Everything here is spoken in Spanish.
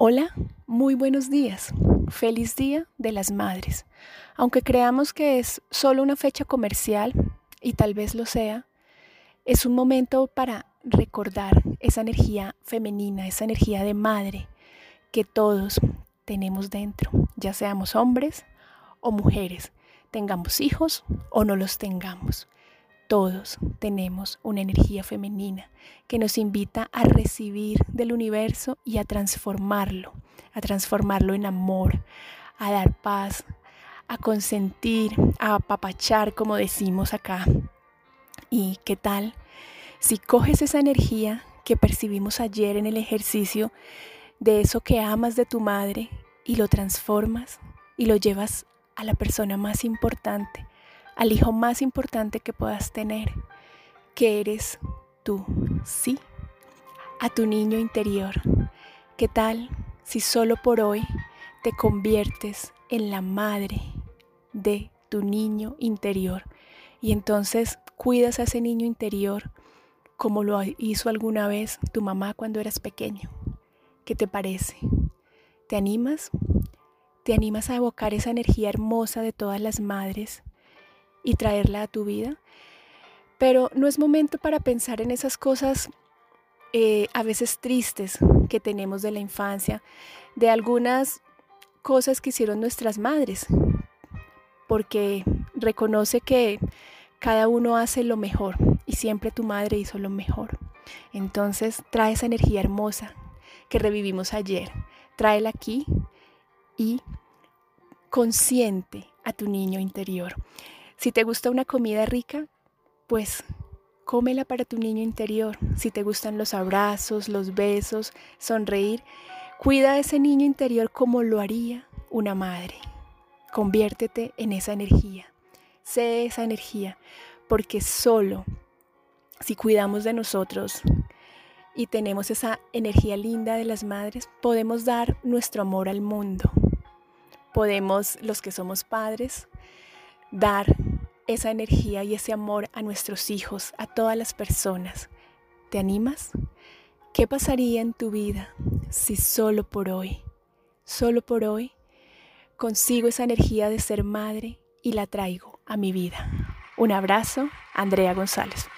Hola, muy buenos días. Feliz Día de las Madres. Aunque creamos que es solo una fecha comercial, y tal vez lo sea, es un momento para recordar esa energía femenina, esa energía de madre que todos tenemos dentro, ya seamos hombres o mujeres, tengamos hijos o no los tengamos. Todos tenemos una energía femenina que nos invita a recibir del universo y a transformarlo, a transformarlo en amor, a dar paz, a consentir, a apapachar, como decimos acá. ¿Y qué tal si coges esa energía que percibimos ayer en el ejercicio de eso que amas de tu madre y lo transformas y lo llevas a la persona más importante? Al hijo más importante que puedas tener, que eres tú, sí, a tu niño interior. ¿Qué tal si solo por hoy te conviertes en la madre de tu niño interior y entonces cuidas a ese niño interior como lo hizo alguna vez tu mamá cuando eras pequeño? ¿Qué te parece? ¿Te animas? ¿Te animas a evocar esa energía hermosa de todas las madres y traerla a tu vida. Pero no es momento para pensar en esas cosas eh, a veces tristes que tenemos de la infancia, de algunas cosas que hicieron nuestras madres, porque reconoce que cada uno hace lo mejor y siempre tu madre hizo lo mejor. Entonces trae esa energía hermosa que revivimos ayer, tráela aquí y consciente a tu niño interior. Si te gusta una comida rica, pues cómela para tu niño interior. Si te gustan los abrazos, los besos, sonreír, cuida a ese niño interior como lo haría una madre. Conviértete en esa energía. Sé esa energía, porque solo si cuidamos de nosotros y tenemos esa energía linda de las madres, podemos dar nuestro amor al mundo. Podemos, los que somos padres, dar esa energía y ese amor a nuestros hijos, a todas las personas. ¿Te animas? ¿Qué pasaría en tu vida si solo por hoy, solo por hoy, consigo esa energía de ser madre y la traigo a mi vida? Un abrazo, Andrea González.